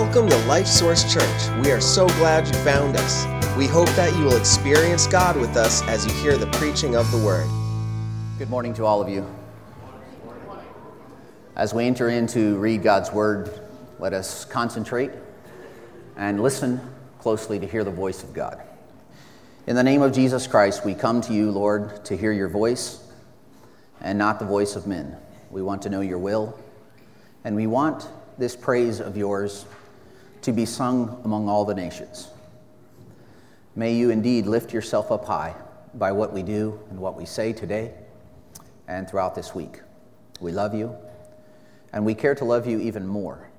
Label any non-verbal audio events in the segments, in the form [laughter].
Welcome to Life Source Church. We are so glad you found us. We hope that you will experience God with us as you hear the preaching of the Word. Good morning to all of you. As we enter into read God's Word, let us concentrate and listen closely to hear the voice of God. In the name of Jesus Christ, we come to you, Lord, to hear your voice and not the voice of men. We want to know your will, and we want this praise of yours to be sung among all the nations. May you indeed lift yourself up high by what we do and what we say today and throughout this week. We love you, and we care to love you even more.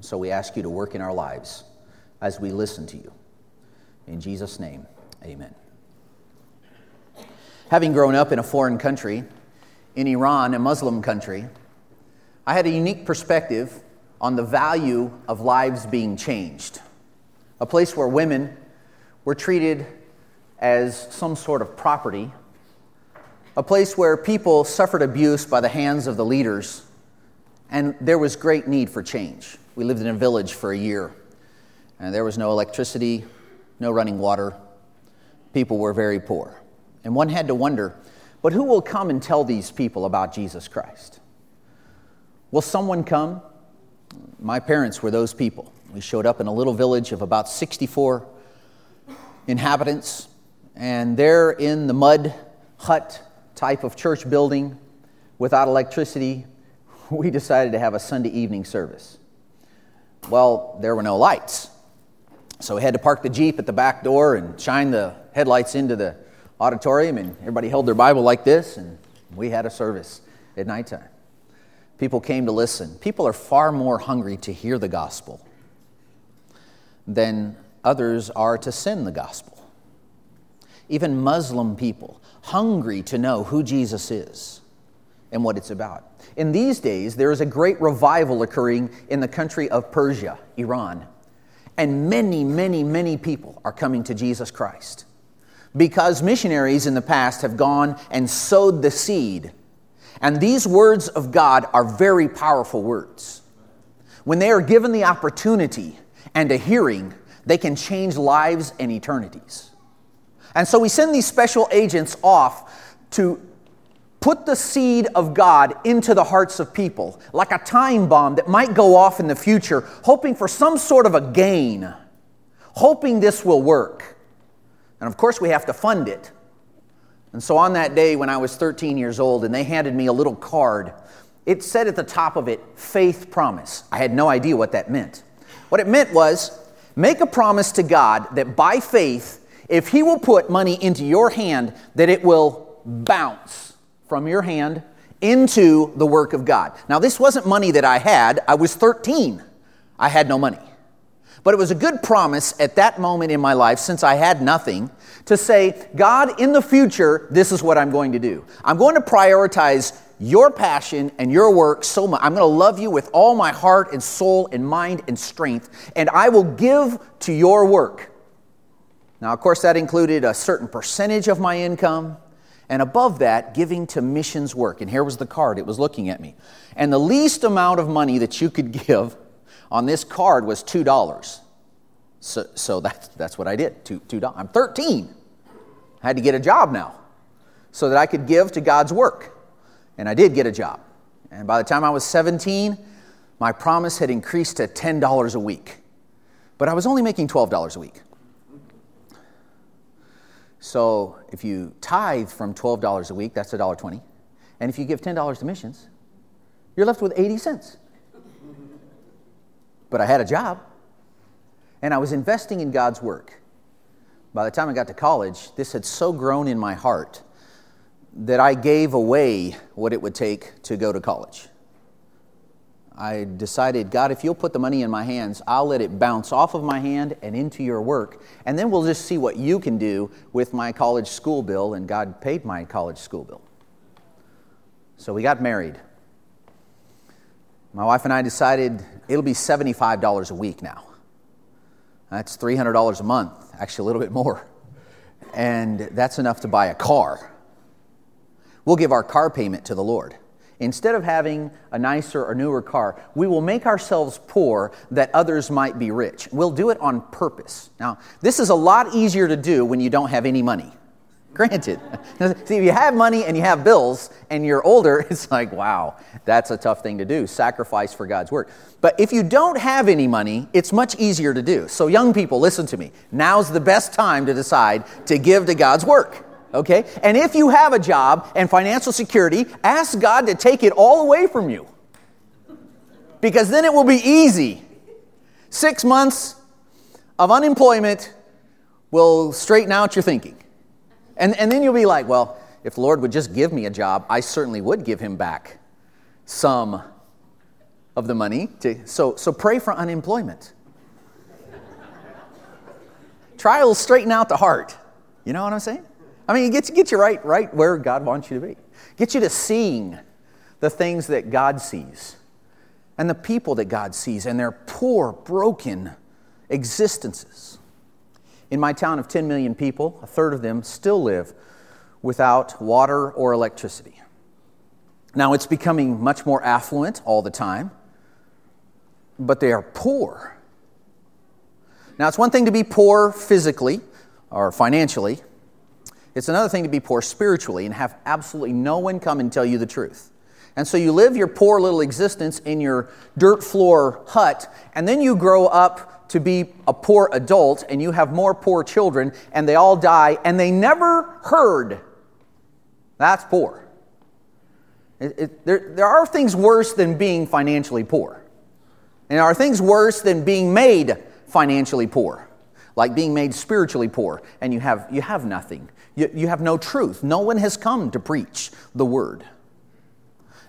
So we ask you to work in our lives as we listen to you. In Jesus' name, amen. Having grown up in a foreign country, in Iran, a Muslim country, I had a unique perspective on the value of lives being changed. A place where women were treated as some sort of property. A place where people suffered abuse by the hands of the leaders. And there was great need for change. We lived in a village for a year, and there was no electricity, no running water. People were very poor. And one had to wonder but who will come and tell these people about Jesus Christ? Will someone come my parents were those people. We showed up in a little village of about 64 inhabitants, and there in the mud hut type of church building without electricity, [laughs] we decided to have a Sunday evening service. Well, there were no lights. So we had to park the Jeep at the back door and shine the headlights into the auditorium, and everybody held their Bible like this, and we had a service at nighttime. People came to listen. People are far more hungry to hear the gospel than others are to send the gospel. Even Muslim people, hungry to know who Jesus is and what it's about. In these days, there is a great revival occurring in the country of Persia, Iran. And many, many, many people are coming to Jesus Christ because missionaries in the past have gone and sowed the seed and these words of God are very powerful words. When they are given the opportunity and a hearing, they can change lives and eternities. And so we send these special agents off to put the seed of God into the hearts of people, like a time bomb that might go off in the future, hoping for some sort of a gain, hoping this will work. And of course, we have to fund it. And so on that day when I was 13 years old and they handed me a little card, it said at the top of it, faith promise. I had no idea what that meant. What it meant was make a promise to God that by faith, if He will put money into your hand, that it will bounce from your hand into the work of God. Now, this wasn't money that I had. I was 13. I had no money. But it was a good promise at that moment in my life, since I had nothing, to say, God, in the future, this is what I'm going to do. I'm going to prioritize your passion and your work so much. I'm going to love you with all my heart and soul and mind and strength, and I will give to your work. Now, of course, that included a certain percentage of my income, and above that, giving to missions work. And here was the card, it was looking at me. And the least amount of money that you could [laughs] give on this card was $2. So, so that's, that's what I did. Two, two dollars. I'm 13. I had to get a job now so that I could give to God's work. And I did get a job. And by the time I was 17, my promise had increased to $10 a week. But I was only making $12 a week. So if you tithe from $12 a week, that's $1.20. And if you give $10 to missions, you're left with 80 cents. But I had a job and I was investing in God's work. By the time I got to college, this had so grown in my heart that I gave away what it would take to go to college. I decided, God, if you'll put the money in my hands, I'll let it bounce off of my hand and into your work, and then we'll just see what you can do with my college school bill. And God paid my college school bill. So we got married. My wife and I decided it'll be $75 a week now. That's $300 a month, actually a little bit more. And that's enough to buy a car. We'll give our car payment to the Lord. instead of having a nicer or newer car, we will make ourselves poor that others might be rich. We'll do it on purpose. Now, this is a lot easier to do when you don't have any money. Granted. [laughs] See, if you have money and you have bills and you're older, [laughs] it's like, wow, that's a tough thing to do. Sacrifice for God's work. But if you don't have any money, it's much easier to do. So, young people, listen to me. Now's the best time to decide to give to God's work. Okay? And if you have a job and financial security, ask God to take it all away from you. Because then it will be easy. Six months of unemployment will straighten out your thinking. And, and then you'll be like, well, if the Lord would just give me a job, I certainly would give him back some of the money. To, so, so pray for unemployment. Trials straighten out the heart. You know what I'm saying? I mean, it gets, gets you right, right where God wants you to be. Get you to seeing the things that God sees and the people that God sees and their poor, broken existences. In my town of 10 million people, a third of them still live without water or electricity. Now, it's becoming much more affluent all the time, but they are poor. Now, it's one thing to be poor physically or financially, it's another thing to be poor spiritually and have absolutely no one come and tell you the truth. And so you live your poor little existence in your dirt floor hut, and then you grow up to be a poor adult and you have more poor children and they all die and they never heard. That's poor. It, it, there, there are things worse than being financially poor. And are things worse than being made financially poor, like being made spiritually poor, and you have, you have nothing. You, you have no truth. No one has come to preach the word.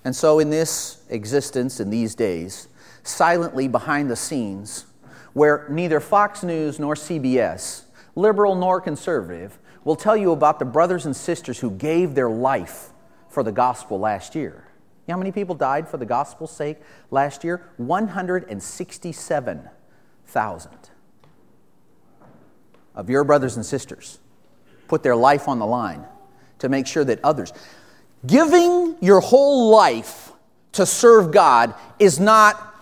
And so, in this existence, in these days, silently behind the scenes, where neither Fox News nor CBS, liberal nor conservative, will tell you about the brothers and sisters who gave their life for the gospel last year. You know how many people died for the gospel's sake last year? 167,000 of your brothers and sisters put their life on the line to make sure that others. Giving your whole life to serve God is not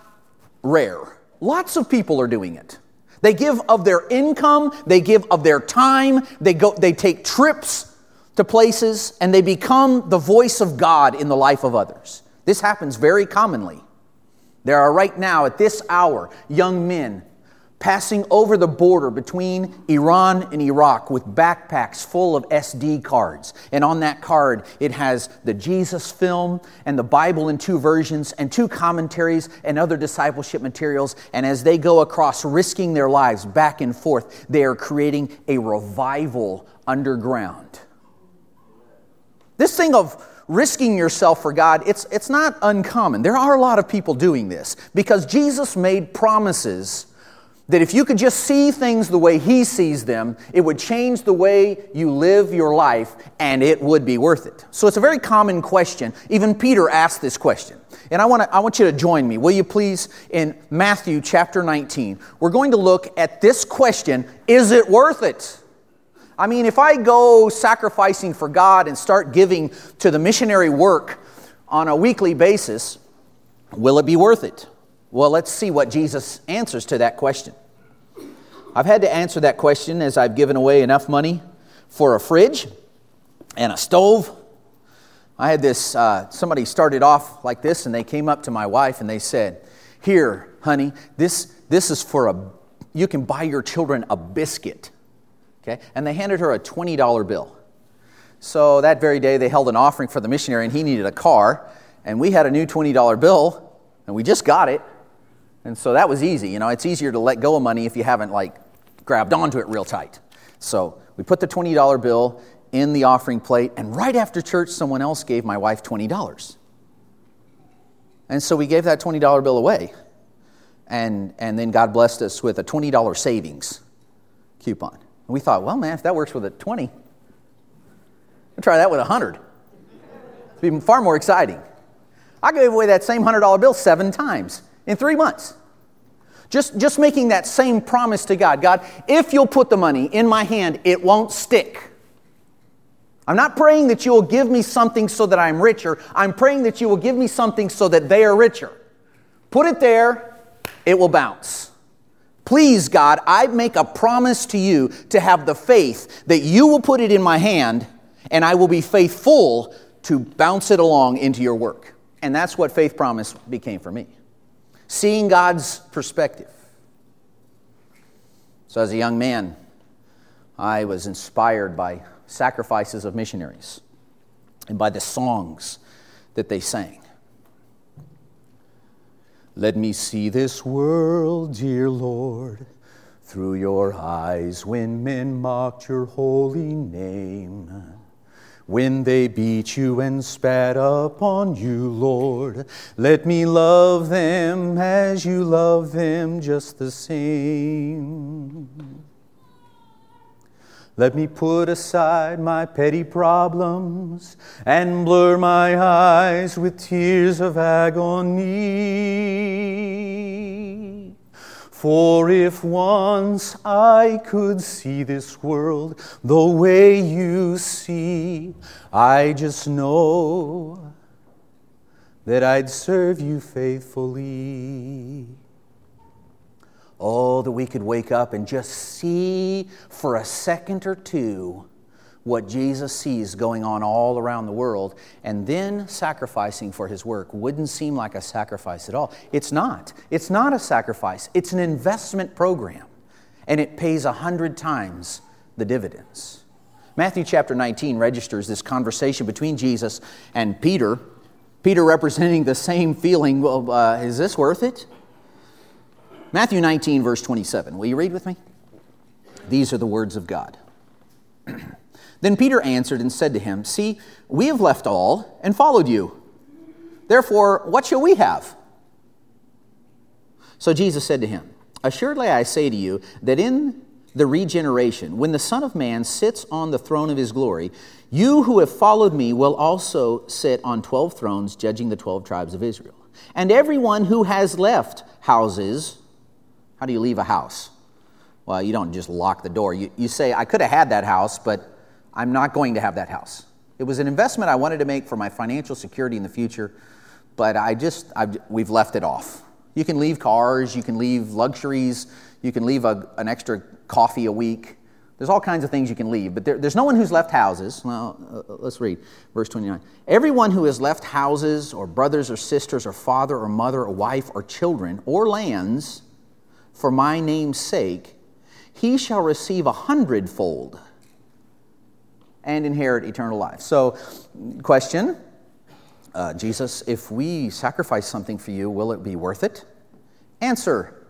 rare. Lots of people are doing it. They give of their income, they give of their time, they, go, they take trips to places, and they become the voice of God in the life of others. This happens very commonly. There are right now, at this hour, young men passing over the border between Iran and Iraq with backpacks full of SD cards. And on that card, it has the Jesus film and the Bible in two versions and two commentaries and other discipleship materials. And as they go across, risking their lives back and forth, they are creating a revival underground. This thing of risking yourself for God, it's, it's not uncommon. There are a lot of people doing this because Jesus made promises that if you could just see things the way He sees them, it would change the way you live your life and it would be worth it. So it's a very common question. Even Peter asked this question. And I, wanna, I want you to join me, will you please, in Matthew chapter 19. We're going to look at this question Is it worth it? I mean, if I go sacrificing for God and start giving to the missionary work on a weekly basis, will it be worth it? Well, let's see what Jesus answers to that question. I've had to answer that question as I've given away enough money for a fridge and a stove. I had this, uh, somebody started off like this, and they came up to my wife and they said, Here, honey, this, this is for a, you can buy your children a biscuit. Okay? And they handed her a $20 bill. So that very day, they held an offering for the missionary, and he needed a car. And we had a new $20 bill, and we just got it. And so that was easy. You know, it's easier to let go of money if you haven't like grabbed onto it real tight. So we put the $20 bill in the offering plate, and right after church, someone else gave my wife $20. And so we gave that $20 bill away. And, and then God blessed us with a $20 savings coupon. And we thought, well, man, if that works with a 20, we'll try that with a 100. It'd be far more exciting. I gave away that same $100 bill seven times in three months. Just, just making that same promise to God God, if you'll put the money in my hand, it won't stick. I'm not praying that you will give me something so that I'm richer. I'm praying that you will give me something so that they are richer. Put it there, it will bounce. Please, God, I make a promise to you to have the faith that you will put it in my hand and I will be faithful to bounce it along into your work. And that's what faith promise became for me. Seeing God's perspective. So, as a young man, I was inspired by sacrifices of missionaries and by the songs that they sang. Let me see this world, dear Lord, through your eyes when men mocked your holy name. When they beat you and spat upon you, Lord, let me love them as you love them just the same. Let me put aside my petty problems and blur my eyes with tears of agony. For if once I could see this world the way you see, I just know that I'd serve you faithfully. Oh, that we could wake up and just see for a second or two what Jesus sees going on all around the world, and then sacrificing for his work wouldn't seem like a sacrifice at all. It's not. It's not a sacrifice, it's an investment program, and it pays a hundred times the dividends. Matthew chapter 19 registers this conversation between Jesus and Peter. Peter representing the same feeling well, uh, is this worth it? Matthew 19, verse 27. Will you read with me? These are the words of God. [clears throat] then Peter answered and said to him, See, we have left all and followed you. Therefore, what shall we have? So Jesus said to him, Assuredly I say to you that in the regeneration, when the Son of Man sits on the throne of his glory, you who have followed me will also sit on 12 thrones, judging the 12 tribes of Israel. And everyone who has left houses, how do you leave a house? Well, you don't just lock the door. You, you say, I could have had that house, but I'm not going to have that house. It was an investment I wanted to make for my financial security in the future, but I just, I've, we've left it off. You can leave cars, you can leave luxuries, you can leave a, an extra coffee a week. There's all kinds of things you can leave, but there, there's no one who's left houses. Well, uh, let's read verse 29. Everyone who has left houses, or brothers, or sisters, or father, or mother, or wife, or children, or lands, for my name's sake, he shall receive a hundredfold and inherit eternal life. So, question uh, Jesus, if we sacrifice something for you, will it be worth it? Answer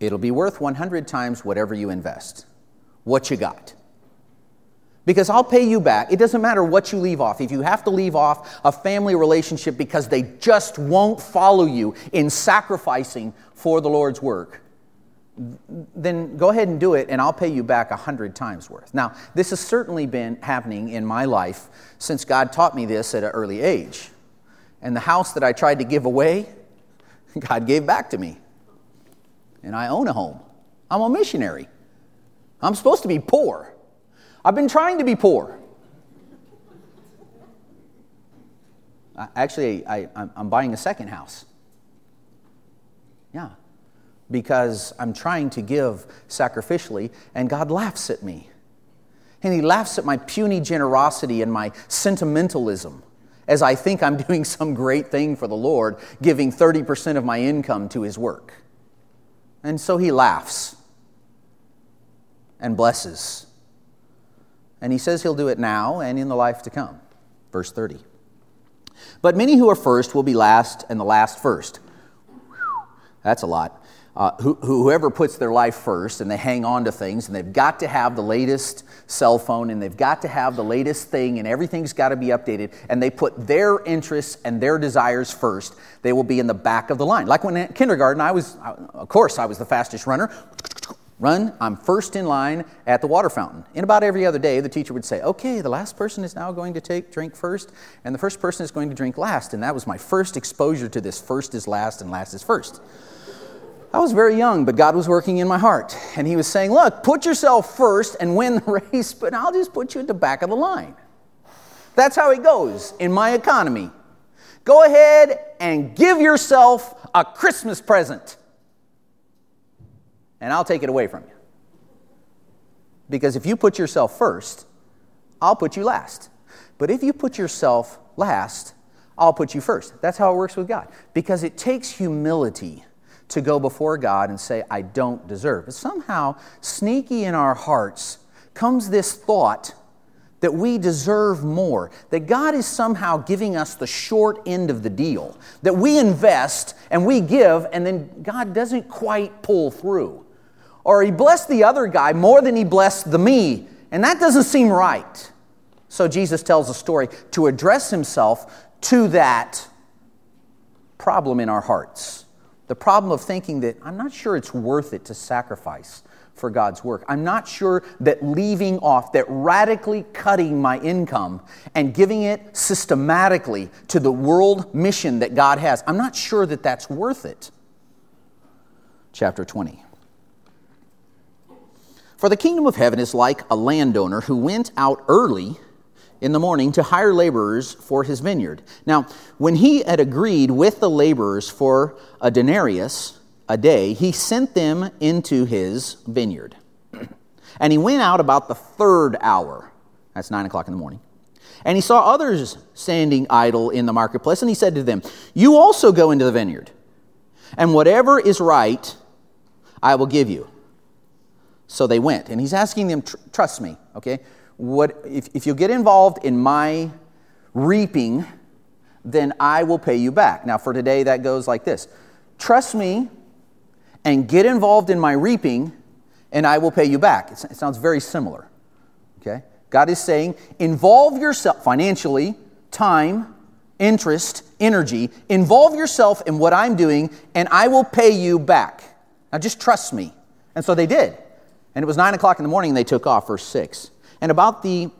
It'll be worth 100 times whatever you invest. What you got? Because I'll pay you back. It doesn't matter what you leave off. If you have to leave off a family relationship because they just won't follow you in sacrificing for the Lord's work, then go ahead and do it, and I'll pay you back a hundred times worth. Now, this has certainly been happening in my life since God taught me this at an early age. And the house that I tried to give away, [laughs] God gave back to me. And I own a home. I'm a missionary. I'm supposed to be poor. I've been trying to be poor. Actually, I, am buying a second house. Yeah because I'm trying to give sacrificially, and God laughs at me. And He laughs at my puny generosity and my sentimentalism as I think I'm [laughs] doing some great thing for the Lord, giving 30% of my income to His work. And so He laughs and blesses. And He says He'll do it now and in the life to come. Verse 30. But many who are first will be last, and the last first. That's a lot uh, who, whoever puts their life first and they hang on to things and they've got to have the latest cell phone and they've got to have the latest thing and everything's got to be updated and they put their interests and their desires first, they will be in the back of the line. Like when in kindergarten, I was, of course, I was the fastest runner. Run, I'm first in line at the water fountain. And about every other day, the teacher would say, Okay, the last person is now going to take drink first, and the first person is going to drink last. And that was my first exposure to this first is last and last is first. I was very young, but God was working in my heart. And He was saying, Look, put yourself first and win the [laughs] race, but I'll just put you at the back of the line. That's how it goes in my economy. Go ahead and give yourself a Christmas present, and I'll take it away from you. Because if you put yourself first, I'll put you last. But if you put yourself last, I'll put you first. That's how it works with God. Because it takes humility to go before God and say, I don't deserve. But somehow, sneaky in our hearts, comes this thought that we deserve more, that God is somehow giving us the short end of the deal, that we invest and we give, and then God doesn't quite pull through. Or He blessed the other guy more than He blessed the me, and that doesn't seem right. So Jesus tells a story to address Himself to that problem in our hearts. The problem of thinking that I'm not sure it's worth it to sacrifice for God's work. I'm not sure that leaving off, that radically cutting my income and giving it systematically to the world mission that God has, I'm not sure that that's worth it. Chapter 20. For the kingdom of heaven is like a landowner who went out early in the morning to hire laborers for his vineyard. Now, when he had agreed with the laborers for a denarius a day, he sent them into his vineyard. [clears throat] and he went out about the third hour. That's nine o'clock in the morning. And he saw others standing idle in the marketplace, and he said to them, You also go into the vineyard, and whatever is right, I will give you. So they went. And he's asking them, Trust me, okay? What, if, if you get involved in my reaping, then I will pay you back. Now, for today, that goes like this Trust me and get involved in my reaping, and I will pay you back. It sounds very similar. Okay? God is saying, involve yourself financially, time, interest, energy, involve yourself in what I'm doing, and I will pay you back. Now, just trust me. And so they did. And it was nine o'clock in the morning, and they took off, verse 6. And about the,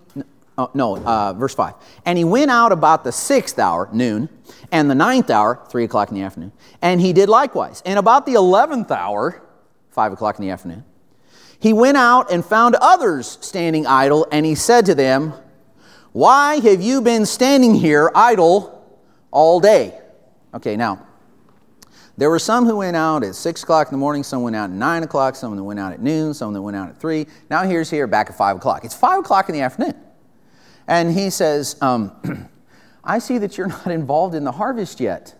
oh, no, uh, verse 5. And he went out about the sixth hour, noon, and the ninth hour, 3 o'clock in the afternoon. And he did likewise. And about the eleventh hour, 5 o'clock in the afternoon, he went out and found others standing idle, and he said to them, Why have you been standing here idle all day? Okay, now, there were some who went out at 6 o'clock in the morning, some went out at 9 o'clock, some that went out at noon, some that went out at 3. Now here's here back at 5 o'clock. It's 5 o'clock in the afternoon. And he says, um, [clears throat] I see that you're not involved in the harvest yet.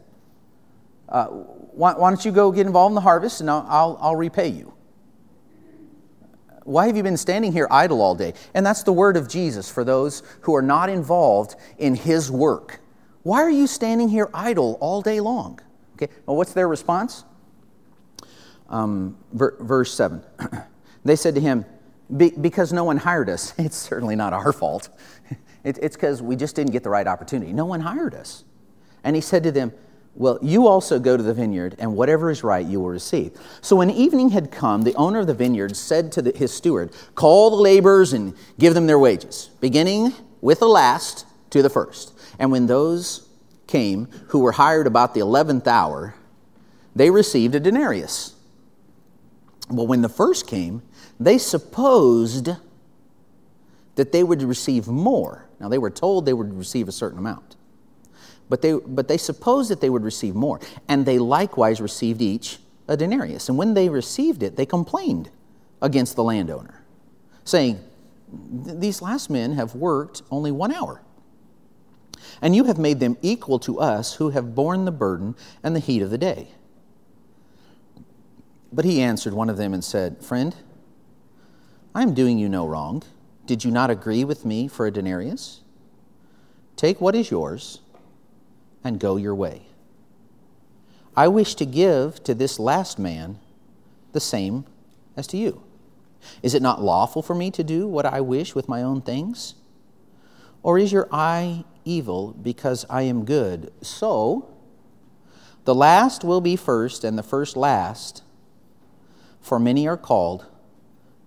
Uh, why, why, don't you go get involved in the harvest and I'll, I'll, I'll repay you? Why have you been standing here idle all day? And that's the word of Jesus for those who are not involved in his work. Why are you standing here idle all day long? Okay, well, what's their response? Um, ver- verse 7. [clears throat] they said to him, Be- Because no one hired us. [laughs] It's certainly not our fault. [laughs] it- it's because we just didn't get the right opportunity. No one hired us. And he said to them, Well, you also go to the vineyard, and whatever is right you will receive. So when evening had come, the owner of the vineyard said to the, his steward, Call the laborers and give them their wages, beginning with the last to the first. And when those came who were hired about the 11th hour, they received a denarius. Well, when the first came, they supposed that they would receive more. Now, they were told they would receive a certain amount, but they, but they supposed that they would receive more. And they likewise received each a denarius. And when they received it, they complained against the landowner, saying, These last men have worked only one hour and you have made them equal to us who have borne the burden and the heat of the day. But he answered one of them and said, Friend, I am doing you no wrong. Did you not agree with me for a denarius? Take what is yours and go your way. I wish to give to this last man the same as to you. Is it not lawful for me to do what I wish with my own things? Or is your eye evil because I am good. So, the last will be first, and the first last, for many are called,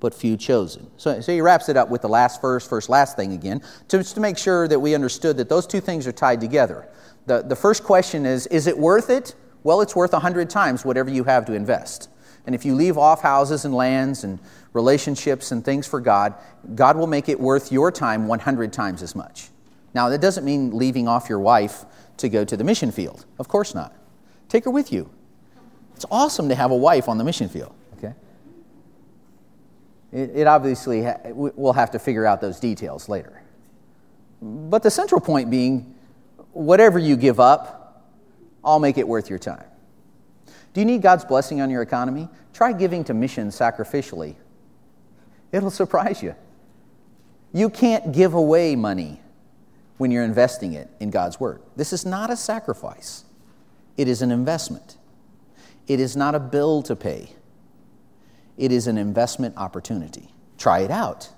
but few chosen. So, so he wraps it up with the last first, first last thing again, just to make sure that we understood that those two things are tied together. The, the first question is Is it worth it? Well, it's worth a hundred times whatever you have to invest. And if you leave off houses and lands and relationships and things for God, God will make it worth your time 100 times as much. Now, that doesn't mean leaving off your wife to go to the mission field. Of course not. Take her with you. It's awesome to have a wife on the mission field, okay? It, it obviously, ha- we'll have to figure out those details later. But the central point being whatever you give up, I'll make it worth your time. Do you need God's blessing on your economy? Try giving to missions sacrificially. It'll surprise you. You can't give away money when you're investing it in God's Word. This is not a sacrifice, it is an investment. It is not a bill to pay, it is an investment opportunity. Try it out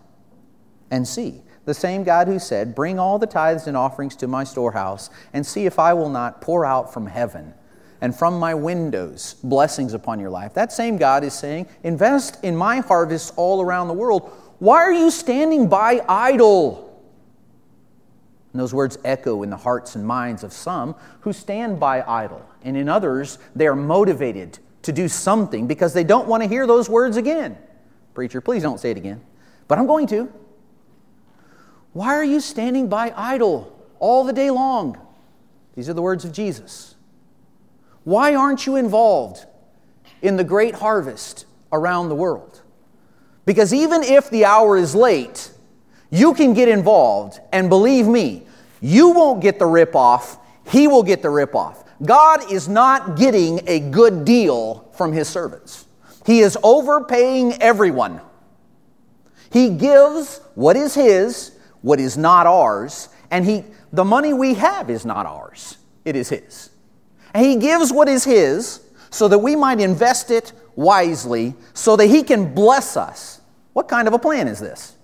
and see. The same God who said, Bring all the tithes and offerings to my storehouse and see if I will not pour out from heaven and from my windows blessings upon your life. That same God is saying, Invest in my harvest all around the world. Why are you standing by idle? And those words echo in the hearts and minds of some who stand by idle, and in others, they are motivated to do something because they don't want to hear those words again. Preacher, please don't say it again. But I'm going to. Why are you standing by idle all the day long? These are the words of Jesus. Why aren't you involved in the great harvest around the world? Because even if the hour is late, you can get involved, and believe me, you won't get the rip off, he will get the rip off. God is not getting a good deal from his servants. He is overpaying everyone. He gives what is his what is not ours, and he, the money we have is not ours, it is his. And he gives what is his so that we might invest it wisely so that he can bless us. What kind of a plan is this?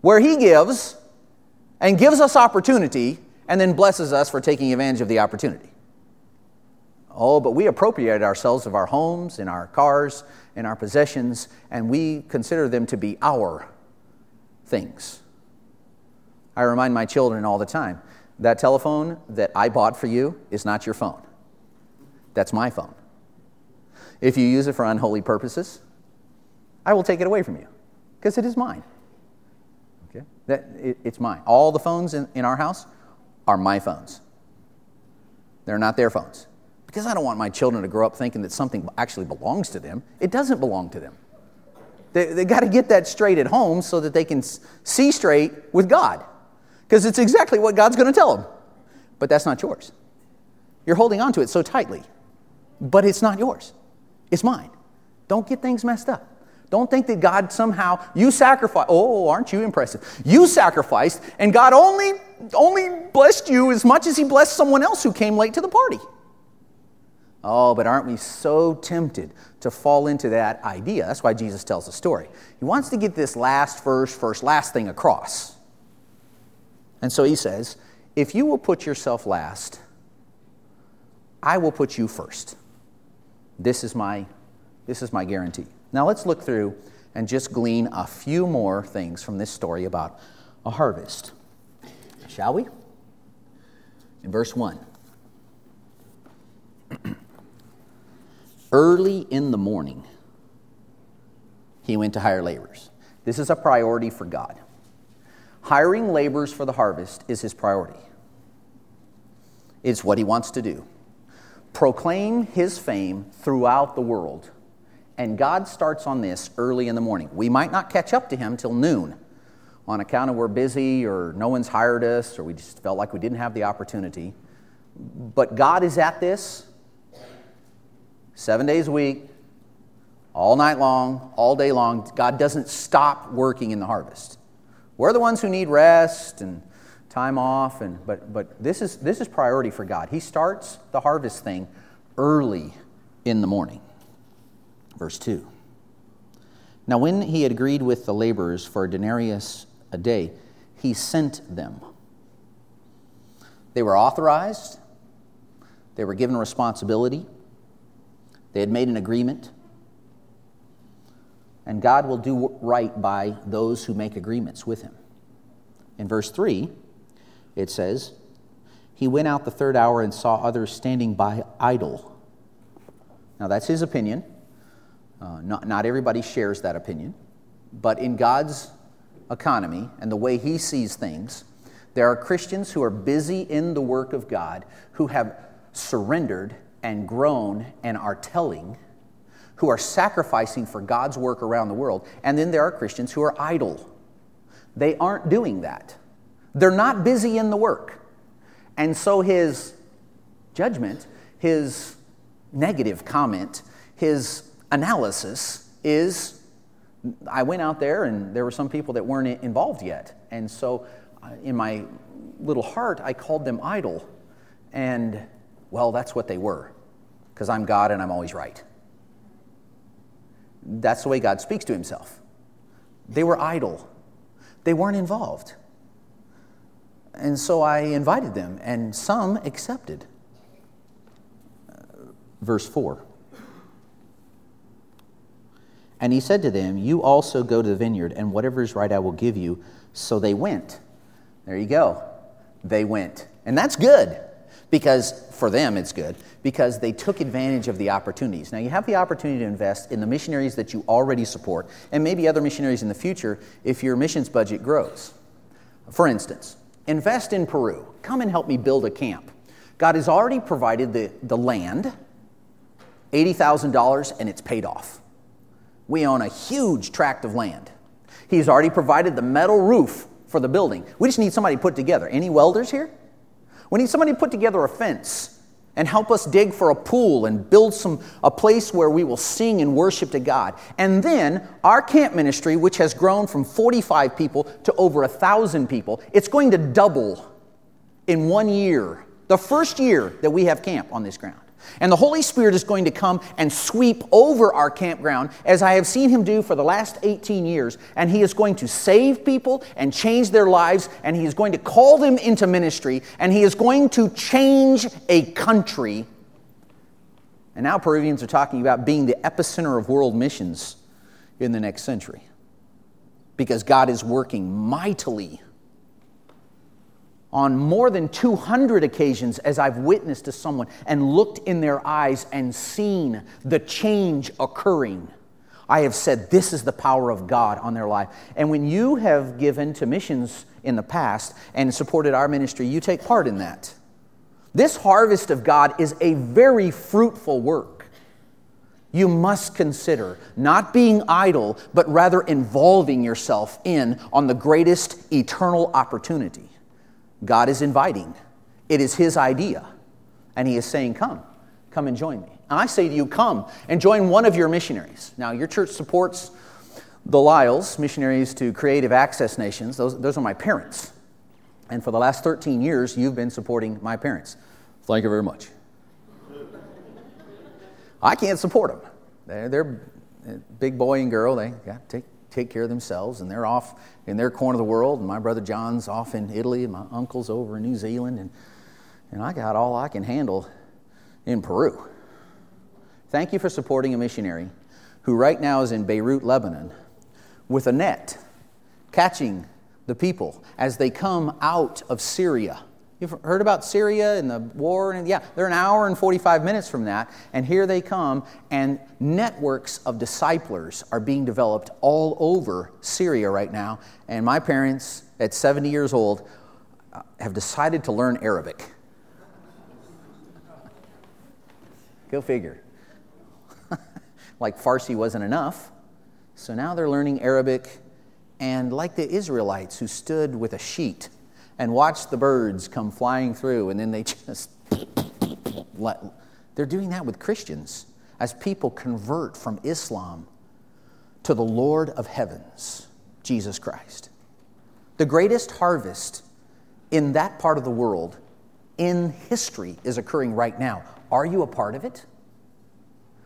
Where he gives and gives us opportunity and then blesses us for taking advantage of the opportunity. Oh, but we appropriate ourselves of our homes in our cars in our possessions, and we consider them to be our things. I remind my children all the time that telephone that I bought for you is not your phone. That's my phone. If you use it for unholy purposes, I will take it away from you because it is mine. Okay? That, it, it's mine. All the phones in, in our house are my phones. They're not their phones. Because I don't want my children to grow up thinking that something actually belongs to them. It doesn't belong to them. They, they got to get that straight at home so that they can see straight with God because it's exactly what God's going to tell them. But that's not yours. You're holding on to it so tightly, but it's not yours. It's mine. Don't get things messed up. Don't think that God somehow you sacrifice. Oh, aren't you impressive? You sacrificed, and God only only blessed you as much as He blessed someone else who came late to the party. Oh, but aren't we so tempted to fall into that idea? That's why Jesus tells the story. He wants to get this last first, first, last thing across. And so he says, If you will put yourself last, I will put you first. This is my, this is my guarantee. Now let's look through and just glean a few more things from this story about a harvest. Shall we? In verse 1. [clears throat] Early in the morning, he went to hire laborers. This is a priority for God. Hiring laborers for the harvest is his priority. It's what he wants to do. Proclaim his fame throughout the world. And God starts on this early in the morning. We might not catch up to him till noon on account of we're busy or no one's hired us or we just felt like we didn't have the opportunity. But God is at this seven days a week, all night long, all day long. God doesn't stop working in the harvest. We're the ones who need rest and time off, and, but, but this, is, this is priority for God. He starts the harvest thing early in the morning. Verse 2. Now, when he had agreed with the laborers for a denarius a day, he sent them. They were authorized, they were given responsibility, they had made an agreement and God will do right by those who make agreements with him. In verse 3, it says, He went out the third hour and saw others standing by idle. Now, that's his opinion. Uh, not, not everybody shares that opinion. But in God's economy and the way he sees things, There are Christians who are busy in the work of God, who have surrendered and grown and are telling, who are sacrificing for God's work around the world. And then there are Christians who are idle. They aren't doing that. They're not busy in the work. And so his judgment, his negative comment, his analysis is I went out there and there were some people that weren't involved yet. And so uh, in my little heart, I called them idle. And well, that's what they were, because I'm God and I'm always right. That's the way God speaks to himself. They were idle, they weren't involved. And so I invited them, and some accepted. Uh, verse 4. And he said to them, You also go to the vineyard, and whatever is right I will give you. So they went. There you go. They went. And that's good, because for them it's good, because they took advantage of the opportunities. Now, you have the opportunity to invest in the missionaries that you already support, and maybe other missionaries in the future if your missions budget grows. For instance, invest in Peru. Come and help me build a camp. God has already provided the, the land, $80,000, and it's paid off. We own a huge tract of land. He's already provided the metal roof for the building. We just need somebody put together. Any welders here? We need somebody to put together a fence and help us dig for a pool and build some a place where we will sing and worship to God. And then our camp ministry, which has grown from 45 people to over a thousand people, it's going to double in one year. The first year that we have camp on this ground. And the Holy Spirit is going to come and sweep over our campground as I have seen Him do for the last 18 years. And He is going to save people and change their lives, and He is going to call them into ministry, and He is going to change a country. And now Peruvians are talking about being the epicenter of world missions in the next century because God is working mightily on more than 200 occasions as I've witnessed to someone and looked in their eyes and seen the change occurring. I have said, This is the power of God on their life. And when you have given to missions in the past and supported our ministry, you take part in that. This harvest of God is a very fruitful work. You must consider not being idle, but rather involving yourself in on the greatest eternal opportunity. God is inviting. It is His idea. And He is saying, Come, come and join me. And I say to you, Come and join one of your missionaries. Now, your church supports the Lyles, missionaries to creative access nations. Those, those are my parents. And for the last 13 years, you've been supporting my parents. Thank you very much. I can't support them. They're, they're big boy and girl. They got to take take care of themselves, and they're off in their corner of the world. And my brother John's off in Italy, and my uncle's over in New Zealand, and, and I got all I can handle in Peru. Thank you for supporting a missionary who right now is in Beirut, Lebanon, with a net, catching the people as they come out of Syria You've heard about Syria and the war, and yeah, they're an hour and 45 minutes from that, and here they come, and networks of disciplers are being developed all over Syria right now. And my parents, at 70 years old, uh, have decided to learn Arabic. [laughs] Go figure. [laughs] like Farsi wasn't enough, so now they're learning Arabic, and like the Israelites who stood with a sheet and watch the birds come flying through, and then they [laughs] just let. They're doing that with Christians as people convert from Islam to the Lord of heavens, Jesus Christ. The greatest harvest in that part of the world in history is occurring right now. Are you a part of it?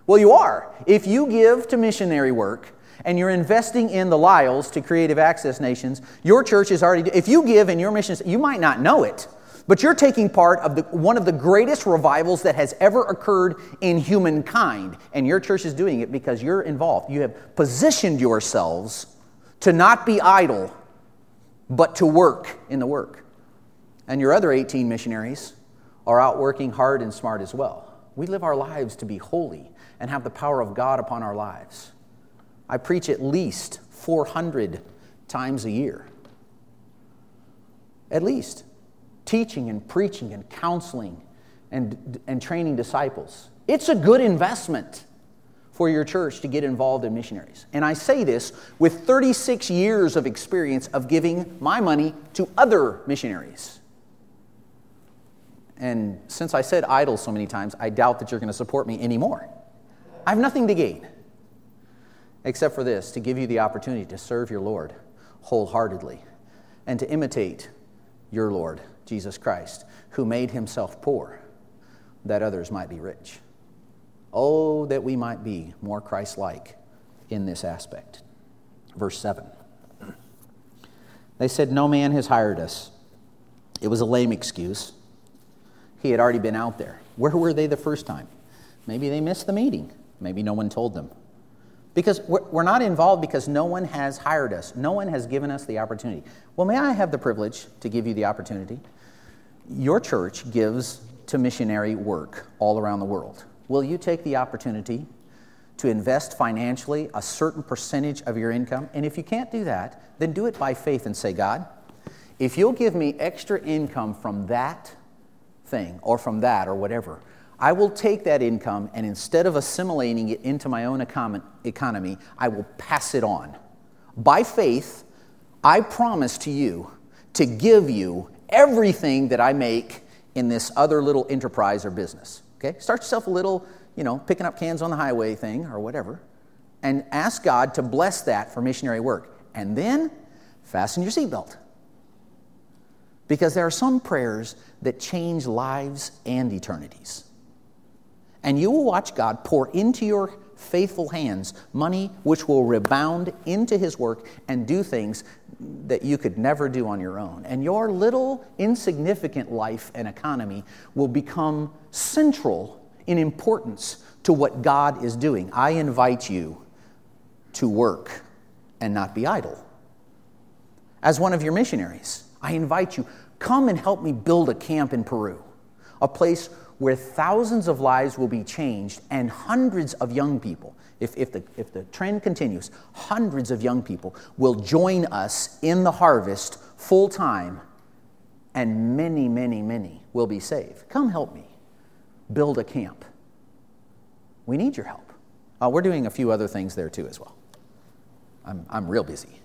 Well, you are. If you give to missionary work, and you're investing in the Lyles to Creative Access Nations, your church is already, if you give in your missions, you might not know it, but you're taking part of the, one of the greatest revivals that has ever occurred in humankind. And your church is doing it because you're involved. You have positioned yourselves to not be idle, but to work in the work. And your other 18 missionaries are out working hard and smart as well. We live our lives to be holy and have the power of God upon our lives. I preach at least 400 times a year. at least teaching and preaching and counseling and, and training disciples. It's a good investment for your church to get involved in missionaries. And I say this with 36 years of experience of giving my money to other missionaries. And since I said idle so many times, I doubt that you're going to support me anymore. I have nothing to gain except for this to give you the opportunity to serve your Lord wholeheartedly and to imitate your Lord, Jesus Christ, who made himself poor that others might be rich. Oh, that we might be more Christ like in this aspect. Verse 7. They said, No man has hired us. It was a lame excuse. He had already been out there. Where were they the first time? Maybe they missed the meeting. Maybe no one told them. Because we're not involved because no one has hired us. No one has given us the opportunity. Well, may I have the privilege to give you the opportunity? Your church gives to missionary work all around the world. Will you take the opportunity to invest financially a certain percentage of your income? And if you can't do that, then do it by faith and say, God, if you'll give me extra income from that thing or from that or whatever, I will take that income and instead of assimilating it into my own economy, I will pass it on. By faith, I promise to you to give you everything that I make in this other little enterprise or business. Okay? Start yourself a little, you know, picking up cans on the highway thing or whatever, and ask God to bless that for missionary work. And then fasten your seatbelt. Because there are some prayers that change lives and eternities. And you will watch God pour into your faithful hands money which will rebound into his work and do things that you could never do on your own. And your little insignificant life and economy will become central in importance to what God is doing. I invite you to work and not be idle. As one of your missionaries, I invite you, come and help me build a camp in Peru, a place where thousands of lives will be changed and hundreds of young people, if, if, the, if the trend continues, hundreds of young people will join us in the harvest full time, and many, many, many will be saved. Come help me build a camp. We need your help. Uh, we're doing a few other things there too, as well. I'm, I'm real busy.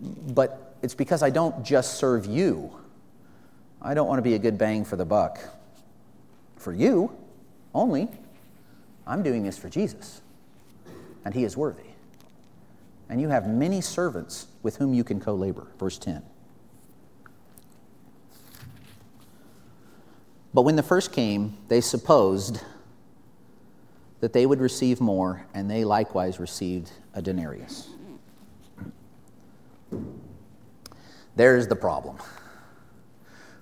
But it's because I don't just serve you. I don't want to be a good bang for the buck for you only. I'm doing this for Jesus, and he is worthy. And you have many servants with whom you can co labor. Verse 10. But when the first came, they supposed that they would receive more, and they likewise received a denarius. There's the problem.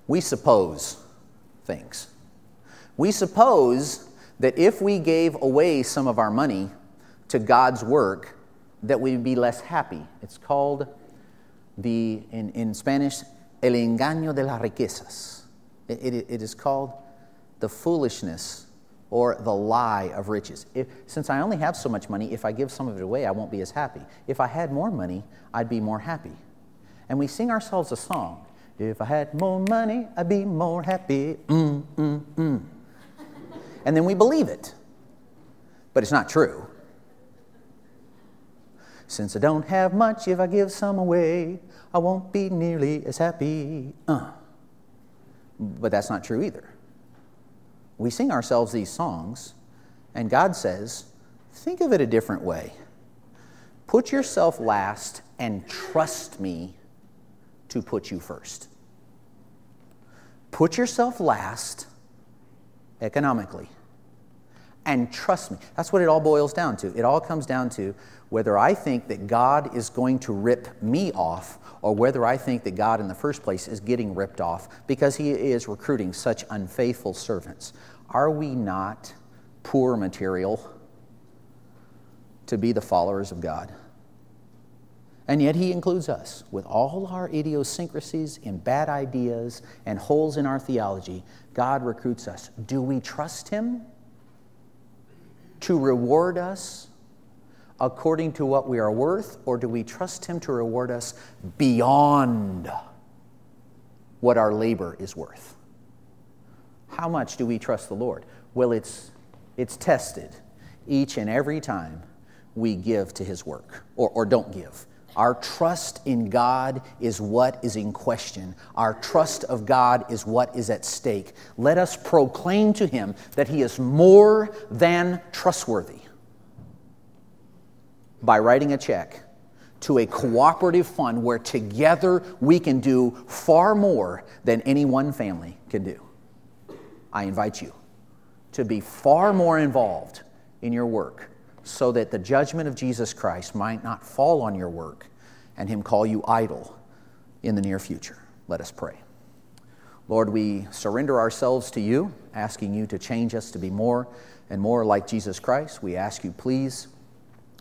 We suppose things. We suppose that if we gave away some of our money to God's work, that we'd be less happy. It's called the, in, in Spanish, el engaño de las riquezas. It, it, it is called the foolishness or the lie of riches. If, since I only have so much money, if I give some of it away, I won't be as happy. If I had more money, I'd be more happy. And we sing ourselves a song If I had more money, I'd be more happy. Mm, mm, mm and then we believe it. But it's not true. Since I don't have much, if I give some away, I won't be nearly as happy. Uh. But that's not true either. We sing ourselves these songs, and God says, think of it a different way. Put yourself last and trust me to put you first. Put yourself last economically. And trust me, that's what it all boils down to. It all comes down to whether I think that God is going to rip me off or whether I think that God, in the first place, is getting ripped off because He is recruiting such unfaithful servants. Are we not poor material to be the followers of God? And yet he includes us with all our idiosyncrasies and bad ideas and holes in our theology. God recruits us. Do we trust him to reward us according to what we are worth, or do we trust him to reward us beyond what our labor is worth. How much do we trust the Lord? Well, it's, it's tested each and every time we give to His work or, or don't give. Our trust in God is what is in question. Our trust of God is what is at stake. Let us proclaim to Him that He is more than trustworthy by writing a check to a cooperative fund where together we can do far more than any one family can do. I invite you to be far more involved in your work so that the judgment of Jesus Christ might not fall on your work and Him call you idle in the near future. Let us pray. Lord, we surrender ourselves to you, asking you to change us to be more and more like Jesus Christ. We ask you, please,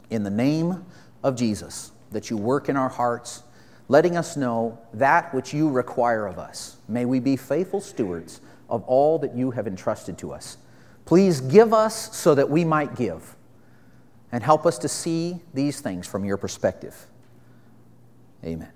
in the name of Jesus, that you work in our hearts, letting us know that which you require of us. May we be faithful stewards of all that you have entrusted to us. Please give us so that we might give and help us to see these things from your perspective. Amen.